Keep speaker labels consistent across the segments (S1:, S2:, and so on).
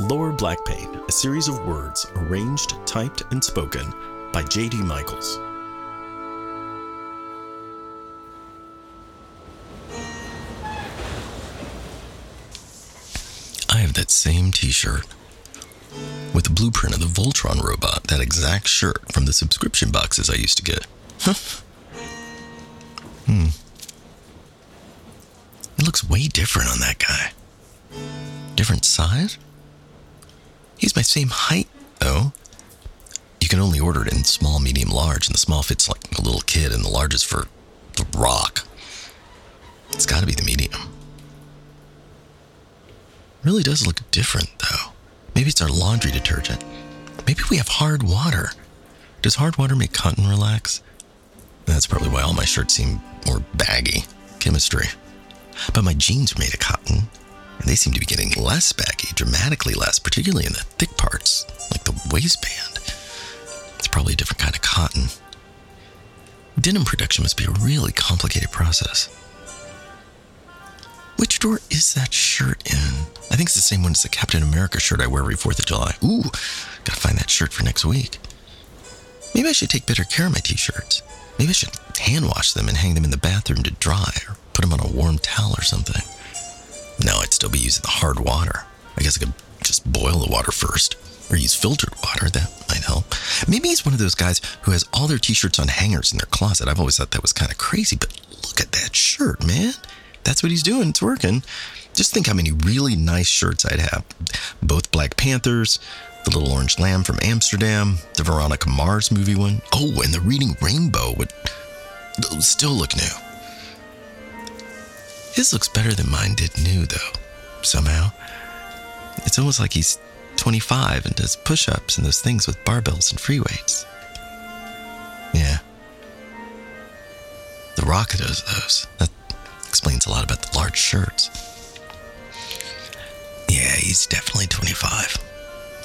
S1: Lower Black Pain, a series of words arranged, typed, and spoken by J.D. Michaels.
S2: I have that same t shirt with the blueprint of the Voltron robot, that exact shirt from the subscription boxes I used to get. hmm. It looks way different on that guy. Different size? He's my same height, though. You can only order it in small, medium, large, and the small fits like a little kid, and the large is for the rock. It's gotta be the medium. Really does look different, though. Maybe it's our laundry detergent. Maybe we have hard water. Does hard water make cotton relax? That's probably why all my shirts seem more baggy. Chemistry. But my jeans are made of cotton, they seem to be getting less baggy, dramatically less, particularly in the thick parts, like the waistband. It's probably a different kind of cotton. Denim production must be a really complicated process. Which store is that shirt in? I think it's the same one as the Captain America shirt I wear every 4th of July. Ooh, gotta find that shirt for next week. Maybe I should take better care of my t shirts. Maybe I should hand wash them and hang them in the bathroom to dry or put them on a warm towel or something. No, I'd still be using the hard water. I guess I could just boil the water first or use filtered water. That might help. Maybe he's one of those guys who has all their t shirts on hangers in their closet. I've always thought that was kind of crazy, but look at that shirt, man. That's what he's doing. It's working. Just think how many really nice shirts I'd have. Both Black Panthers, the Little Orange Lamb from Amsterdam, the Veronica Mars movie one. Oh, and the Reading Rainbow would still look new. His looks better than mine did new, though, somehow. It's almost like he's 25 and does push ups and those things with barbells and free weights. Yeah. The Rock does those. That explains a lot about the large shirts. Yeah, he's definitely 25.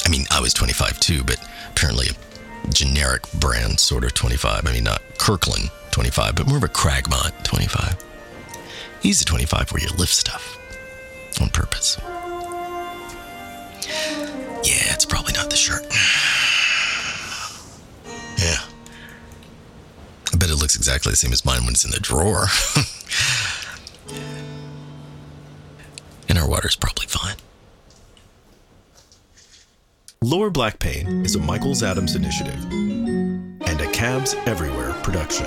S2: I mean, I was 25 too, but apparently a generic brand sort of 25. I mean, not Kirkland 25, but more of a Cragmont 25. He's the 25 where you lift stuff on purpose. Yeah, it's probably not the shirt. Yeah. I bet it looks exactly the same as mine when it's in the drawer. and our water's probably fine.
S1: Lower Black Pain is a Michaels Adams initiative and a Cabs Everywhere production.